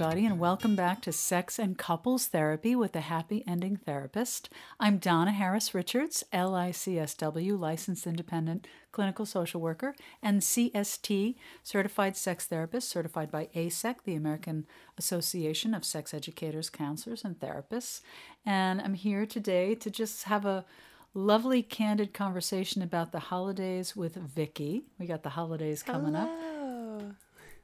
everybody, and welcome back to Sex and Couples Therapy with the Happy Ending Therapist. I'm Donna Harris Richards, LICSW, licensed independent clinical social worker, and CST, certified sex therapist, certified by AASECT, the American Association of Sex Educators, Counselors, and Therapists. And I'm here today to just have a lovely, candid conversation about the holidays with Vicky. We got the holidays coming up.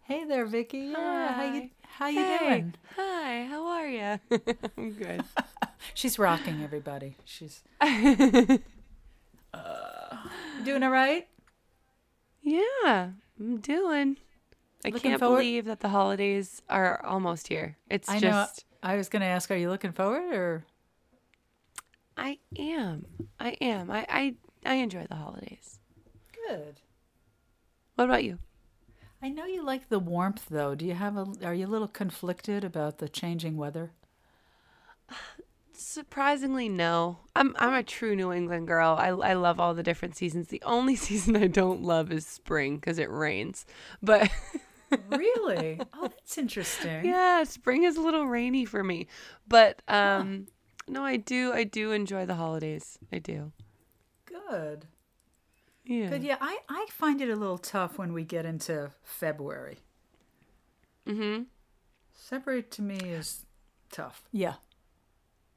Hey there, Vicky. Yeah, how you how you Hey. doing? Hi, how are you? I'm good. She's rocking everybody. She's uh, doing all right. yeah, I'm doing. I Looking can't forward- believe that the holidays are almost here. It's I know. just I was going to ask, are you looking forward or? I am. I am. I, I I enjoy the holidays. Good. What about you? I know you like the warmth, though. Do you have a? Are you a little conflicted about the changing weather? Surprisingly, no. I'm I'm a true New England girl. I I love all the different seasons. The only season I don't love is spring because it rains. But really? Oh, that's interesting. yeah, spring is a little rainy for me. But um no, I do I do enjoy the holidays. I do. Good. Yeah. Good. Yeah, I I find it a little tough when we get into February. Mhm. February to me is tough. Yeah.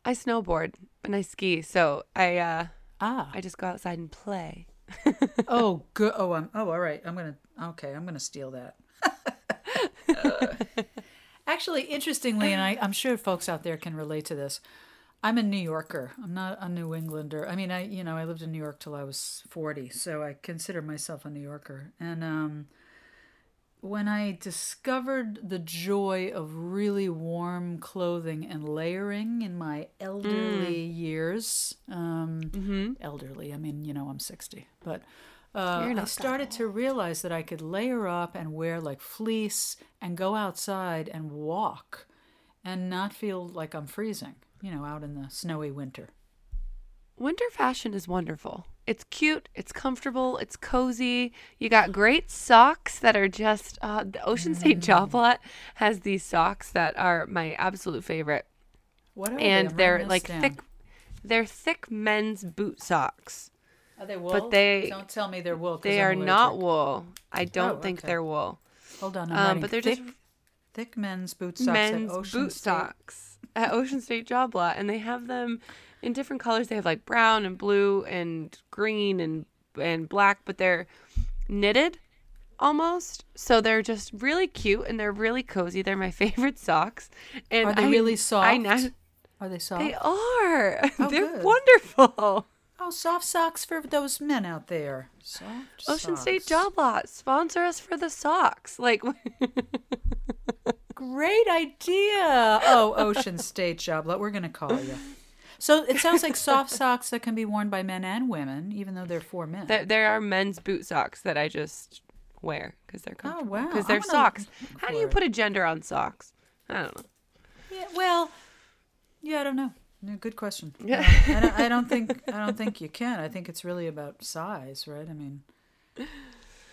I snowboard and I ski, so I uh Ah. I just go outside and play. oh, good. Oh, I'm. Oh, all right. I'm gonna. Okay, I'm gonna steal that. Actually, interestingly, and I, I'm sure folks out there can relate to this. I'm a New Yorker. I'm not a New Englander. I mean, I you know I lived in New York till I was 40, so I consider myself a New Yorker. And um, when I discovered the joy of really warm clothing and layering in my elderly years, um, elderly, I mean, you know, I'm 60, but uh, I started to realize that I could layer up and wear like fleece and go outside and walk and not feel like I'm freezing, you know, out in the snowy winter. Winter fashion is wonderful. It's cute, it's comfortable, it's cozy. You got great socks that are just uh, the Ocean State Job Lot has these socks that are my absolute favorite. What are and they? they're like down. thick they're thick men's boot socks. Are they wool? but they- don't tell me they're wool. They I'm are not wool. I don't Oh, think okay. they're wool. Hold on, Um, but they're thick, just thick men's boot socks men's boot State. socks at Ocean State Job Lot, and they have them in different colors. They have like brown and blue and green and and black, but they're knitted almost. So they're just really cute and they're really cozy. They're my favorite socks. And Are they I- really I soft? na- Are they soft? they are. Oh, they're good. wonderful. Oh, soft socks for those men out there. Soft Ocean State socks. Job Lot sponsor us for the socks. Like Great idea. Oh, Ocean State Job Lot. We're going to call you. So it sounds like soft socks that can be worn by men and women, even though they're for men. there, there are men's boot socks that I just wear because they're Oh, wow. Because they're socks. How do you put a gender on socks? I don't know. Yeah, well, yeah, I don't know. Good question. Yeah. I, don't, I don't think I don't think you can. I think it's really about size, right? I mean,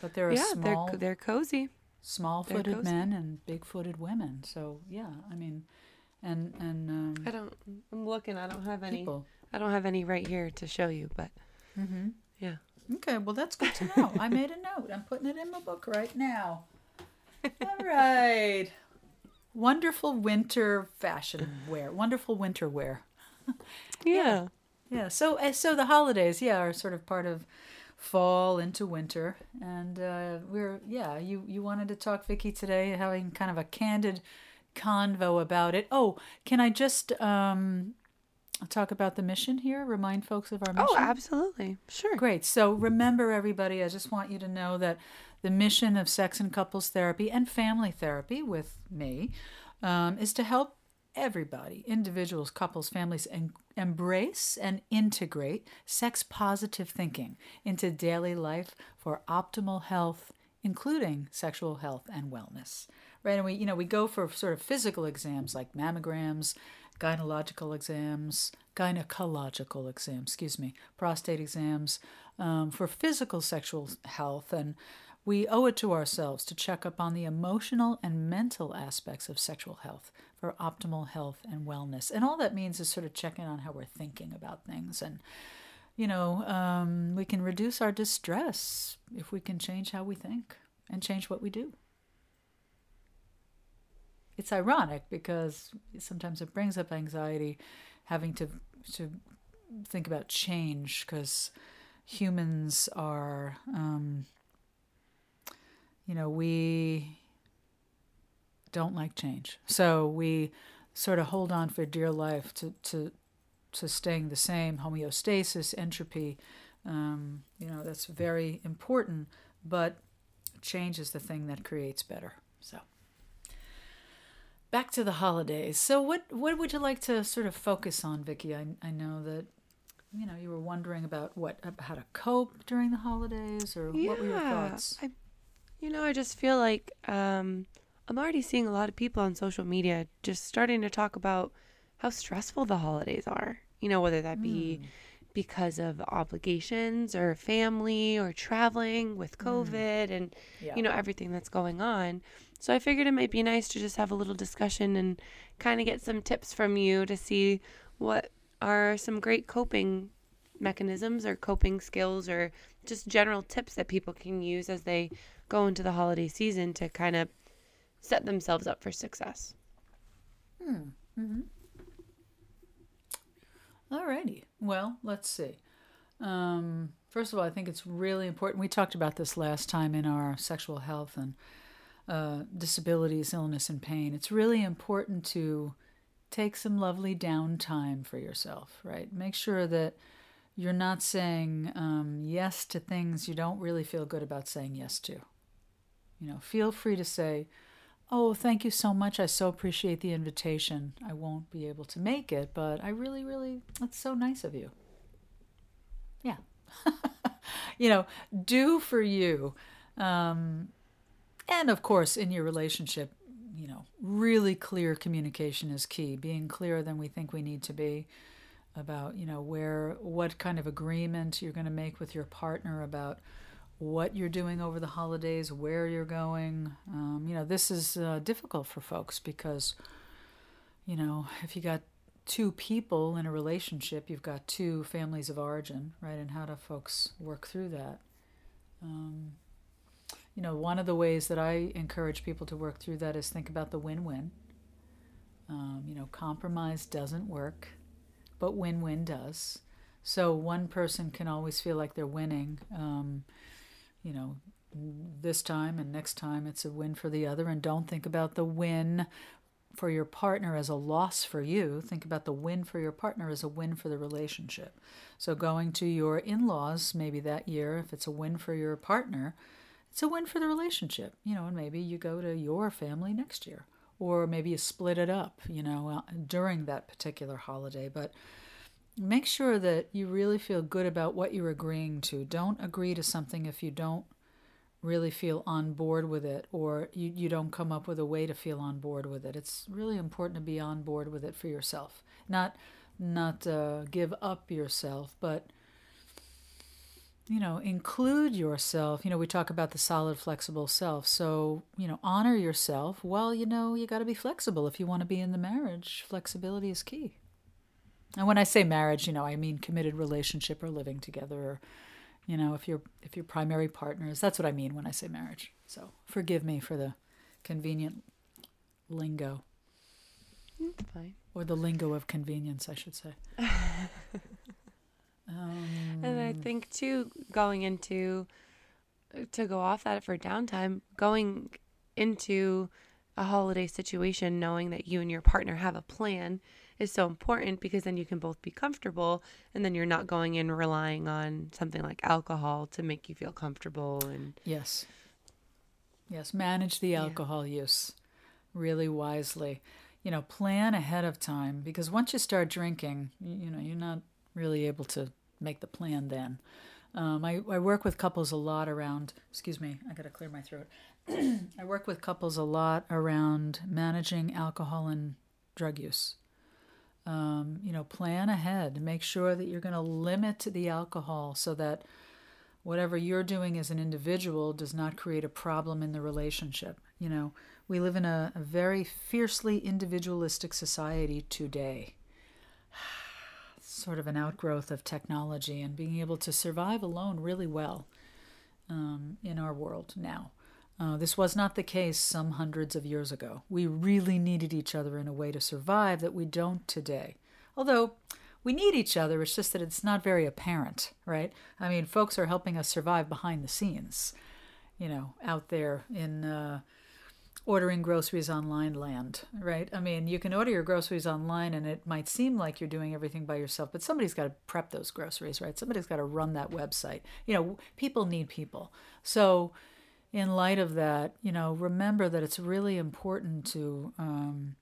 but they're yeah, small they're they're cozy. Small-footed men and big-footed women. So yeah, I mean, and and um, I don't. I'm looking. I don't have any. people. I don't have any right here to show you, but Mm-hmm. yeah. Okay, well that's good to know. I made a note. I'm putting it in my book right now. All right. Wonderful winter fashion wear. Wonderful winter wear. Yeah. Yeah. So uh, so the holidays, yeah, are sort of part of fall into winter, and uh, we're yeah. You you wanted to talk, Vicky, today, having kind of a candid convo about it. Oh, can I just um talk about the mission here? Remind folks of our mission. Oh, absolutely. Sure. Great. So remember, everybody, I just want you to know that the mission of sex and couples therapy and family therapy with me um, is to help everybody, individuals, couples, families, en- embrace and integrate sex positive thinking into daily life for optimal health, including sexual health and wellness. Right, and we, you know, we go for sort of physical exams like mammograms, gynecological exams, gynecological exams, excuse me, prostate exams um, for physical sexual health, and we owe it to ourselves to check up on the emotional and mental aspects of sexual health for optimal health and wellness. And all that means is sort of checking on how we're thinking about things. And, you know, um, we can reduce our distress if we can change how we think and change what we do. It's ironic because sometimes it brings up anxiety having to to think about change because humans are um, you know, we don't like change. So we sort of hold on for dear life to, to, to staying the same, homeostasis, entropy. Um, you know, that's very important, but change is the thing that creates better. So back to the holidays. So what what would you like to sort of focus on, Vicki? I, I know that you know you were wondering about what how to cope during the holidays, or yeah, what were your thoughts? I you know, I just feel like um, I'm already seeing a lot of people on social media just starting to talk about how stressful the holidays are. You know, whether that be mm. because of obligations or family or traveling with hmm. COVID mm. and, yeah. you know, everything that's going on. So I figured it might be nice to just have a little discussion and kind of get some tips from you to see what are some great coping mechanisms or coping skills or just general tips that people can use as they go into the holiday season to kind of set themselves up for success. Hmm. Mm-hmm. All righty. Well, let's see. Um, first of all, I think it's really important. We talked about this last time in our sexual health and uh, disabilities, illness, and pain. It's really important to take some lovely downtime for yourself, right? Make sure that you're not saying um, yes to things you don't really feel good about saying yes to. You know, feel free to say, Oh, thank you so much. I so appreciate the invitation. I won't be able to make it, but I really, really, that's so nice of you. Yeah. you know, do for you. Um, and of course, in your relationship, you know, really clear communication is key. Being clearer than we think we need to be about, you know, where, what kind of agreement you're going to make with your partner about what you're doing over the holidays, where you're going. Um, you know, this is uh, difficult for folks because, you know, if you got two people in a relationship, you've got two families of origin, right? And how do folks work through that? Um, you know, one of the ways that I encourage people to work through that is think about the win win. Um, you know, compromise doesn't work, but win win does. So one person can always feel like they're winning. Um, you know, this time and next time it's a win for the other. And don't think about the win for your partner as a loss for you. Think about the win for your partner as a win for the relationship. So, going to your in laws maybe that year, if it's a win for your partner, it's a win for the relationship. You know, and maybe you go to your family next year. Or maybe you split it up, you know, uh, during that particular holiday. But make sure that you really feel good about what you're agreeing to. Don't agree to something if you don't really feel on board with it or you, you don't come up with a way to feel on board with it. It's really important to be on board with it for yourself. Not not uh, give up yourself, but you know, include yourself. You know, we talk about the solid, flexible self. So, you know, honor yourself. Well, you know, you got to be flexible if you want to be in the marriage. Flexibility is key. And when I say marriage, you know, I mean committed relationship or living together or you know, if you're if you're primary partners, that's what I mean when I say marriage. So, forgive me for the convenient lingo. That's fine. Or the lingo of convenience, I should say. um, and I think too going into to go off that for downtime, going into a holiday situation knowing that you and your partner have a plan is so important because then you can both be comfortable and then you're not going in relying on something like alcohol to make you feel comfortable and yes. Yes manage the alcohol yeah. use really wisely. You know plan ahead of time because once you start drinking you, you know you're not really able to make the plan then. Um, I, I work with couples a lot around excuse me i gotta clear my throat. I work with couples a lot around managing alcohol and drug use um, you know, plan ahead. Make sure that you're going to limit the alcohol so that whatever you're doing as an individual does not create a problem in the relationship. You know, we live in a, a very fiercely individualistic society today. Sort of an outgrowth of technology and being able to survive alone really well um, in our world now. Uh, this was not the case some hundreds of years ago. We really needed each other in a way to survive that we don't today. Although we need each other, it's just that it's not very apparent, right? I mean, folks are helping us survive behind the scenes, you know, out there in uh, ordering groceries online land, right? I mean, you can order your groceries online and it might seem like you're doing everything by yourself, but somebody's got to prep those groceries, right? Somebody's got to run that website. You know, people need people. So, in light of that, you know, remember that it's really important to, um,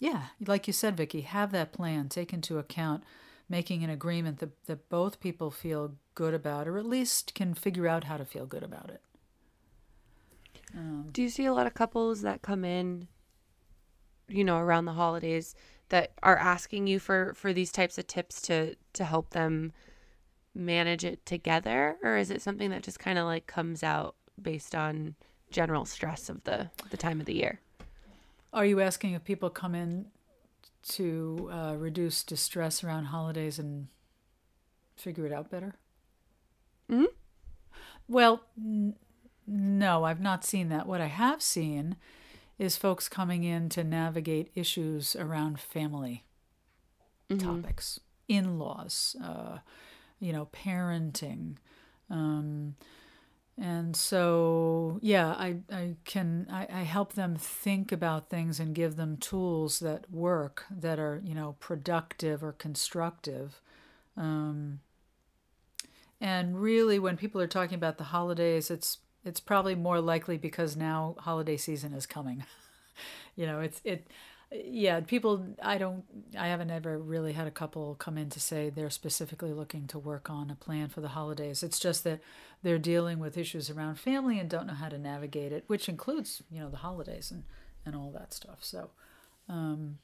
yeah, like you said, Vicki, have that plan, take into account making an agreement that, that both people feel good about, or at least can figure out how to feel good about it. Um, Do you see a lot of couples that come in, you know, around the holidays that are asking you for for these types of tips to to help them manage it together, or is it something that just kind of like comes out based on general stress of the the time of the year. Are you asking if people come in to uh, reduce distress around holidays and figure it out better? Hmm. Well, n- no, I've not seen that. What I have seen is folks coming in to navigate issues around family mm-hmm. topics, in laws, uh, you know, parenting. Um, and so yeah i, I can I, I help them think about things and give them tools that work that are you know productive or constructive. Um, and really when people are talking about the holidays it's it's probably more likely because now holiday season is coming. You know it's it yeah, people, I don't, I haven't ever really had a couple come in to say they're specifically looking to work on a plan for the holidays. It's just that they're dealing with issues around family and don't know how to navigate it, which includes, you know, the holidays and, and all that stuff. So, um,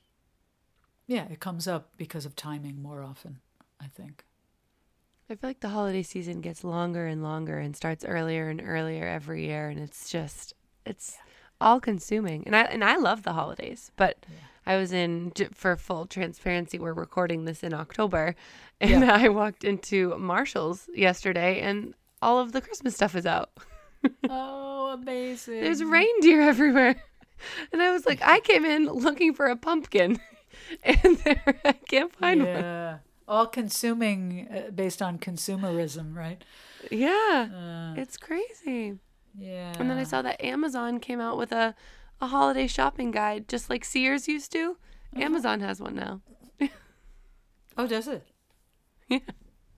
yeah, it comes up because of timing more often, I think. I feel like the holiday season gets longer and longer and starts earlier and earlier every year. And it's just, it's, yeah all consuming. And I and I love the holidays, but yeah. I was in for full transparency. We're recording this in October, and yeah. I walked into Marshalls yesterday, and all of the Christmas stuff is out. oh, amazing! There's reindeer everywhere, and I was like, I came in looking for a pumpkin, and there I can't find yeah. one. All consuming uh, based on consumerism, right? Yeah, uh, it's crazy. Yeah. And then I saw that Amazon came out with a, a holiday shopping guide, just like Sears used to. Uh-huh. Amazon has one now. oh, does it? Yeah.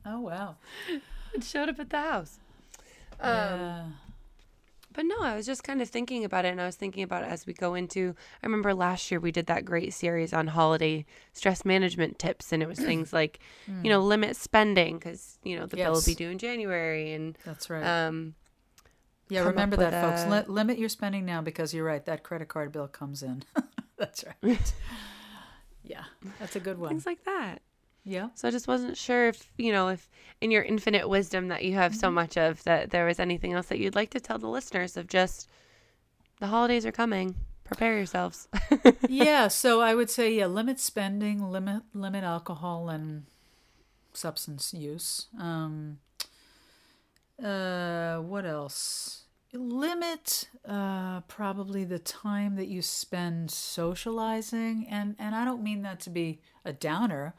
Oh, wow. It showed up at the house. Um, yeah. But no, I was just kind of thinking about it, and I was thinking about it as we go into. I remember last year we did that great series on holiday stress management tips, and it was things like, mm. you know, limit spending because you know the yes. bill will be due in January, and that's right. Um, yeah, remember that, folks. L- limit your spending now because you're right. That credit card bill comes in. that's right. yeah, that's a good one. Things like that. Yeah. So I just wasn't sure if, you know, if in your infinite wisdom that you have mm-hmm. so much of, that there was anything else that you'd like to tell the listeners of just the holidays are coming. Prepare yourselves. yeah. So I would say, yeah, limit spending, limit limit alcohol and substance use. Um, uh, what else? Limit uh, probably the time that you spend socializing, and and I don't mean that to be a downer.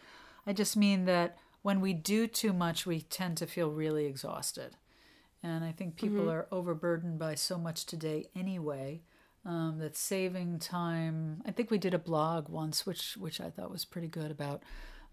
I just mean that when we do too much, we tend to feel really exhausted, and I think people mm-hmm. are overburdened by so much today anyway. Um, that saving time. I think we did a blog once, which which I thought was pretty good about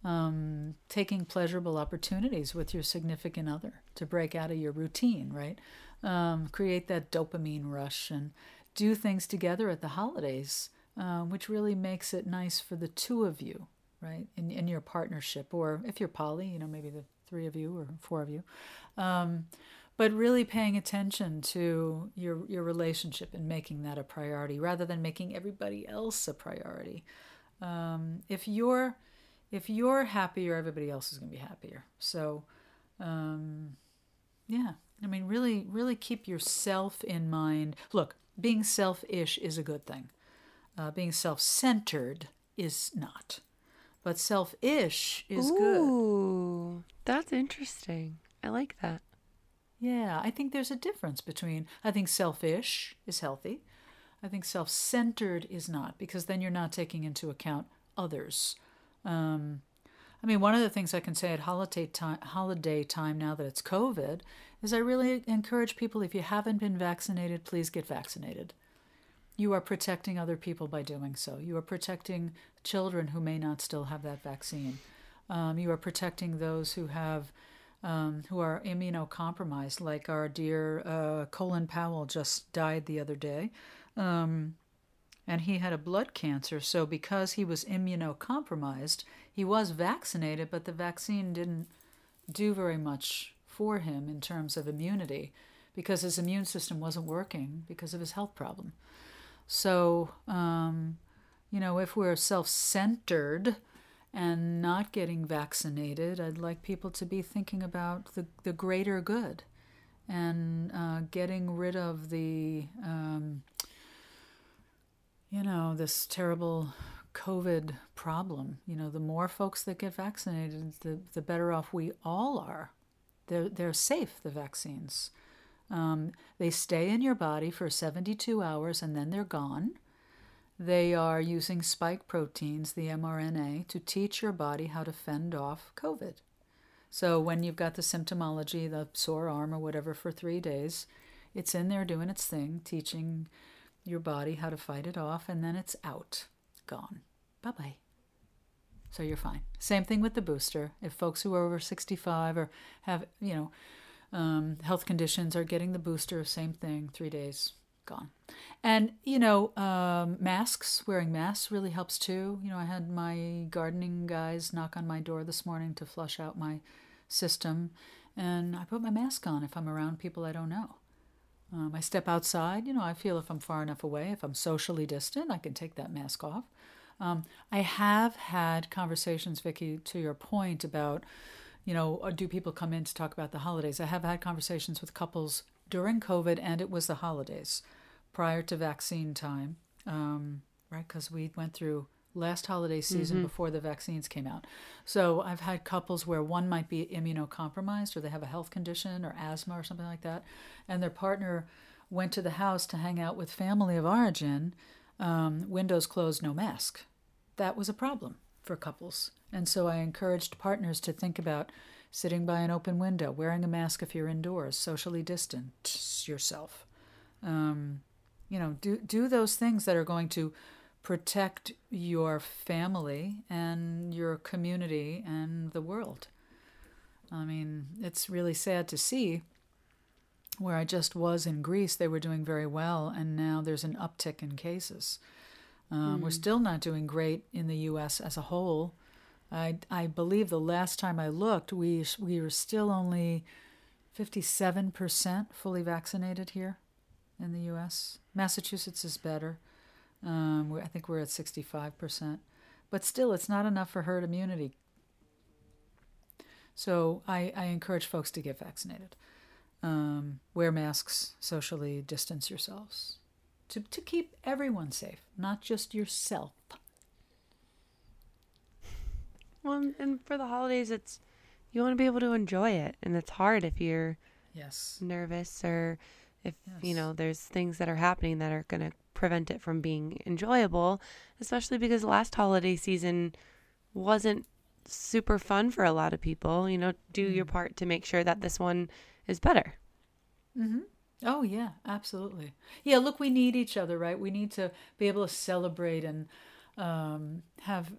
um, taking pleasurable opportunities with your significant other to break out of your routine, right? Um, create that dopamine rush and do things together at the holidays, uh, which really makes it nice for the two of you, right? In, in your partnership, or if you're poly, you know, maybe the three of you or four of you. Um, but really paying attention to your your relationship and making that a priority rather than making everybody else a priority. Um, if you're if you're happier, everybody else is going to be happier. So, um, yeah, I mean, really, really keep yourself in mind. Look, being selfish is a good thing. Uh, being self centered is not. But selfish is good. Ooh, that's interesting. I like that. Yeah, I think there's a difference between, I think selfish is healthy. I think self centered is not, because then you're not taking into account others. Um, I mean, one of the things I can say at holiday time, holiday time now that it's COVID is I really encourage people if you haven't been vaccinated, please get vaccinated. You are protecting other people by doing so. You are protecting children who may not still have that vaccine. Um, you are protecting those who have um, who are immunocompromised, like our dear uh, Colin Powell just died the other day. Um, and he had a blood cancer. So, because he was immunocompromised, he was vaccinated, but the vaccine didn't do very much for him in terms of immunity because his immune system wasn't working because of his health problem. So, um, you know, if we're self centered and not getting vaccinated, I'd like people to be thinking about the, the greater good and uh, getting rid of the, um, you know, this terrible COVID problem. You know, the more folks that get vaccinated, the, the better off we all are. They're, they're safe, the vaccines. Um, they stay in your body for 72 hours and then they're gone. They are using spike proteins, the mRNA, to teach your body how to fend off COVID. So when you've got the symptomology, the sore arm or whatever for three days, it's in there doing its thing, teaching your body how to fight it off, and then it's out, gone. Bye bye. So you're fine. Same thing with the booster. If folks who are over 65 or have, you know, um, health conditions are getting the booster, same thing, three days, gone. And, you know, um, masks, wearing masks really helps too. You know, I had my gardening guys knock on my door this morning to flush out my system, and I put my mask on if I'm around people I don't know. Um, I step outside, you know, I feel if I'm far enough away, if I'm socially distant, I can take that mask off. Um, I have had conversations, Vicki, to your point about, you know, uh, do people come in to talk about the holidays? I have had conversations with couples during COVID, and it was the holidays prior to vaccine time, um, right? Because we went through last holiday season mm-hmm. before the vaccines came out. So I've had couples where one might be immunocompromised or they have a health condition or asthma or something like that, and their partner went to the house to hang out with family of origin um, windows closed, no mask. That was a problem for couples. And so I encouraged partners to think about sitting by an open window, wearing a mask if you're indoors, socially distance yourself. Um, you know, do do those things that are going to protect your family and your community and the world. I mean, it's really sad to see where I just was in Greece, they were doing very well, and now there's an uptick in cases. Um, mm. We're hmm. still not doing great in the U.S. as a whole. I, I believe the last time I looked, we we were still only 57% fully vaccinated here in the U.S. Massachusetts is better. Um, I think we're at 65%. But still, it's not enough for herd immunity. So I, I encourage folks to get vaccinated um, wear masks, socially distance yourselves to, to keep everyone safe, not just yourself. Well, and for the holidays, it's you want to be able to enjoy it, and it's hard if you're yes nervous or if yes. you know there's things that are happening that are going to prevent it from being enjoyable, especially because last holiday season wasn't super fun for a lot of people. You know, do mm. your part to make sure that this one is better. Mm-hmm. Oh yeah, absolutely. Yeah, look, we need each other, right? We need to be able to celebrate and um, have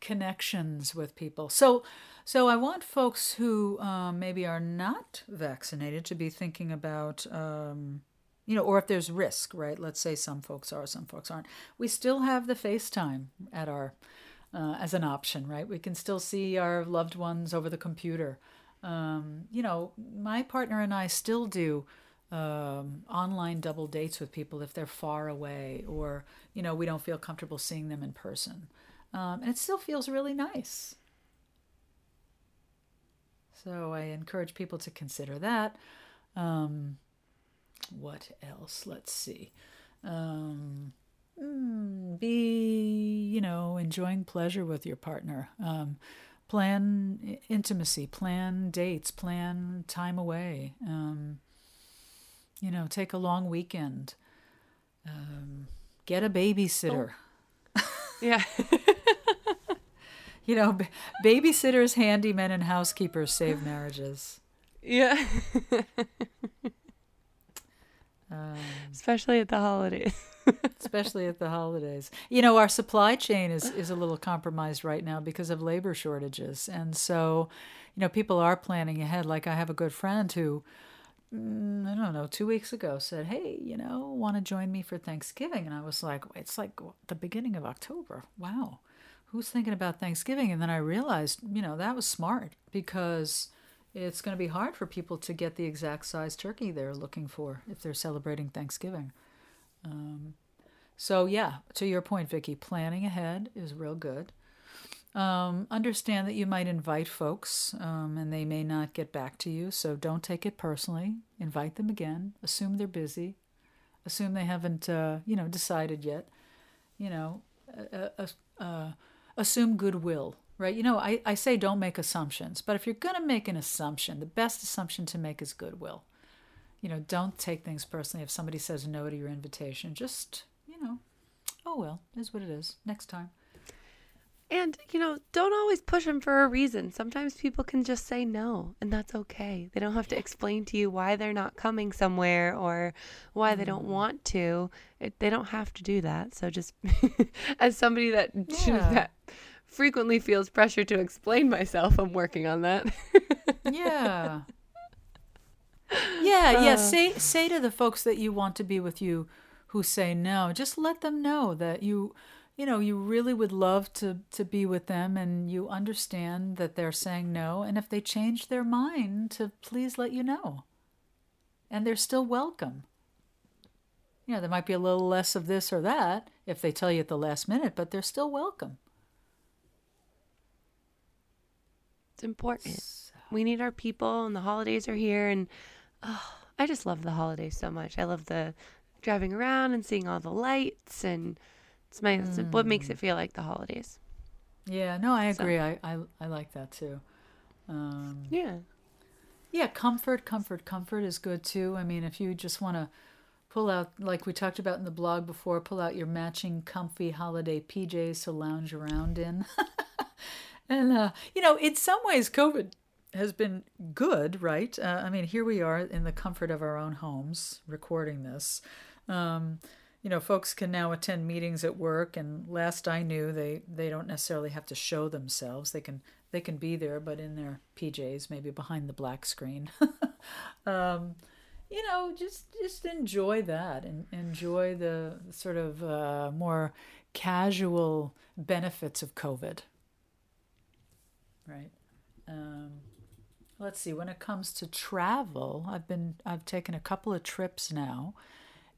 connections with people. So, so I want folks who um, maybe are not vaccinated to be thinking about, um, you know, or if there's risk, right? Let's say some folks are, some folks aren't. We still have the FaceTime at our uh, as an option, right? We can still see our loved ones over the computer. Um, you know, my partner and I still do um, online double dates with people if they're far away or, you know, we don't feel comfortable seeing them in person. Um, and it still feels really nice. So I encourage people to consider that. Um, what else? Let's see. Um, mm, be, you know, enjoying pleasure with your partner. Um, plan intimacy, plan dates, plan time away. Um, you know, take a long weekend. Um, get a babysitter. Oh. Yeah. you know, b- babysitters, handymen, and housekeepers save marriages. yeah. Um, Especially at the holidays. especially at the holidays. You know, our supply chain is is a little compromised right now because of labor shortages, and so, you know, people are planning ahead. Like I have a good friend who, mm, I don't know, two weeks ago said, "Hey, you know, want to join me for Thanksgiving?" And I was like, "It's like the beginning of October. Wow, who's thinking about Thanksgiving?" And then I realized, you know, that was smart because it's going to be hard for people to get the exact size turkey they're looking for if they're celebrating Thanksgiving. Um, so yeah, to your point, Vicky, planning ahead is real good. Um, understand that you might invite folks um, and they may not get back to you, so don't take it personally. Invite them again. Assume they're busy. Assume they haven't, uh, you know, decided yet. You know, uh, uh, assume goodwill, right? You know, I, I say don't make assumptions, but if you're going to make an assumption, the best assumption to make is goodwill you know, don't take things personally if somebody says no to your invitation. Just, you know, oh well, is what it is. Next time. And, you know, don't always push them for a reason. Sometimes people can just say no, and that's okay. They don't have to explain to you why they're not coming somewhere or why they don't mm. want to. It, they don't have to do that. So just as somebody that Yeah. that frequently feels pressure to explain myself, I'm working on that. Yeah. yeah, yeah. Uh. Say say to the folks that you want to be with you who say no, just let them know that you you know, you really would love to to be with them and you understand that they're saying no and if they change their mind to please let you know. And they're still welcome. You know, there might be a little less of this or that if they tell you at the last minute, but they're still welcome. It's important. We need our people, and the holidays are here. And oh, I just love the holidays so much. I love the driving around and seeing all the lights, and it's my it's what makes it feel like the holidays. Yeah, no, I So- agree. I, I I like that too. Um, Yeah, Yeah, comfort, comfort, comfort is good too. I mean, if you just want to pull out, like we talked about in the blog before, pull out your matching comfy holiday PJs to lounge around in. and, uh, you know, in some ways, COVID has been good, right? Uh, I mean, here we are in the comfort of our own homes recording this. Um, you know, folks can now attend meetings at work, and last I knew, they they don't necessarily have to show themselves. They can they can be there, but in their PJs, maybe behind the black screen. um, you know, just just enjoy that and enjoy the sort of uh, more casual benefits of COVID. Right. Um, let's see. When it comes to travel, I've been I've taken a couple of trips now,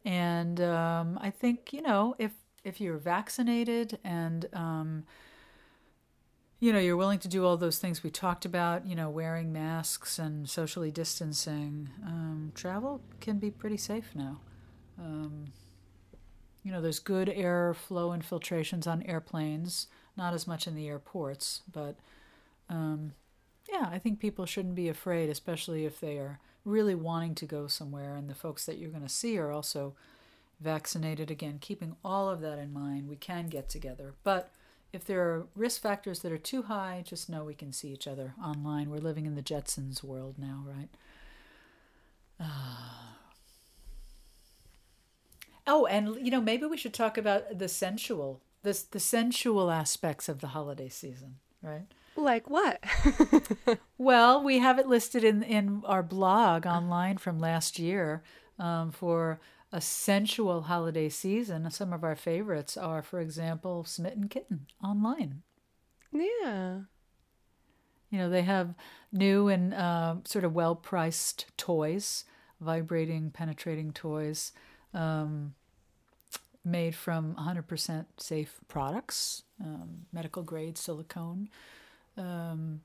and um, I think you know if if you're vaccinated and um, you know you're willing to do all those things we talked about, you know, wearing masks and socially distancing, um, travel can be pretty safe now. Um, you know, there's good air flow infiltrations on airplanes, not as much in the airports, but um, yeah, I think people shouldn't be afraid, especially if they are really wanting to go somewhere and the folks that you're going to see are also vaccinated. Again, keeping all of that in mind, we can get together. But if there are risk factors that are too high, just know we can see each other online. We're living in the Jetsons world now, right? Ah. Oh, and you know, maybe we should talk about the sensual, the the sensual aspects of the holiday season, right? Like what? Well, we have it listed in in our blog online from last year um, for a sensual holiday season. Some of our favorites are, for example, Smitten Kitten online. yeah, You know, they have new and uh, sort of well priced toys, vibrating, penetrating toys, um, made from 100% safe products, um, medical grade silicone. Um,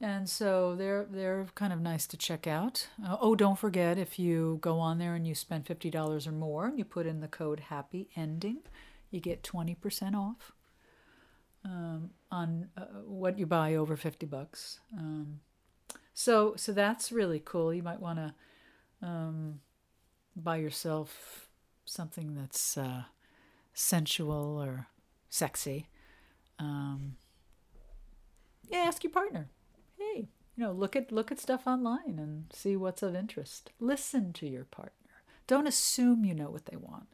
And so they're they're kind of nice to check out. Uh, oh, don't forget if you go on there and you spend fifty dollars or more, and you put in the code Happy Ending, you get twenty percent off um, on uh, what you buy over fifty bucks. Um, so so that's really cool. You might want to um, buy yourself something that's uh, sensual or sexy. Um, yeah, ask your partner hey, you know, look at look at stuff online and see what's of interest. Listen to your partner. Don't assume you know what they want.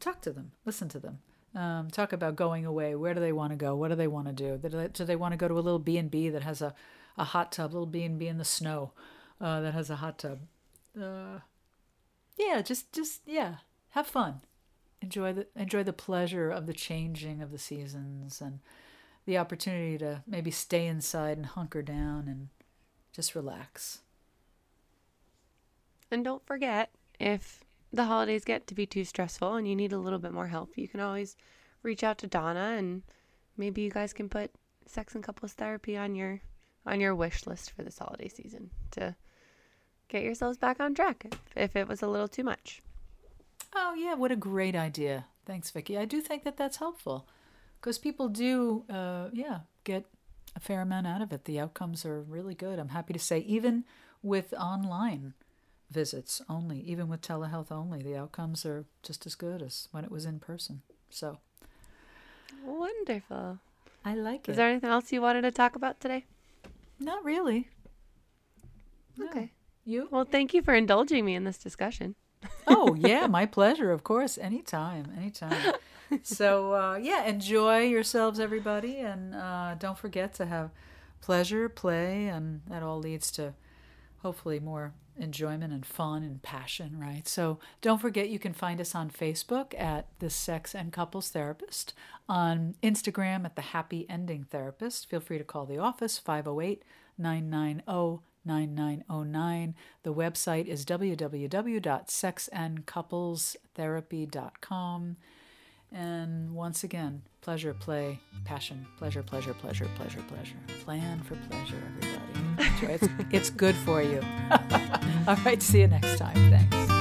Talk to them. Listen to them. Um, talk about going away. Where do they want to go? What do they want to do? Do they, want to go to a little B and B that has a, a hot tub? Little B and B in the snow uh, that has a hot tub. Uh, yeah, just just yeah, have fun. Enjoy the enjoy the pleasure of the changing of the seasons and the opportunity to maybe stay inside and hunker down and just relax. And don't forget, if the holidays get to be too stressful and you need a little bit more help, you can always reach out to Donna and maybe you guys can put sex and couples therapy on your on your wish list for this holiday season to get yourselves back on track if, if it was a little too much. Oh yeah, what a great idea. Thanks, Vicki. I do think that that's helpful because people do, uh, yeah, get a fair amount out of it. The outcomes are really good. I'm happy to say, even with online visits only, even with telehealth only, the outcomes are just as good as when it was in person. So wonderful. I like it. Is there anything else you wanted to talk about today? Not really. Okay. No. You? Well, thank you for indulging me in this discussion. oh, yeah, my pleasure, of course. Anytime, anytime so uh, yeah, enjoy yourselves, everybody, and uh, don't forget to have pleasure, play, and that all leads to hopefully more enjoyment and fun and passion, right? So don't forget you can find us on Facebook at the Sex and Couples Therapist, on Instagram at the Happy Ending Therapist. Feel free to call the office 508 990 9909. The website is www.sexandcouplestherapy.com. And once again, pleasure, play, passion, pleasure, pleasure, pleasure, pleasure, pleasure. Plan for pleasure, everybody. it's, it's good for you. All right, see you next time. Thanks.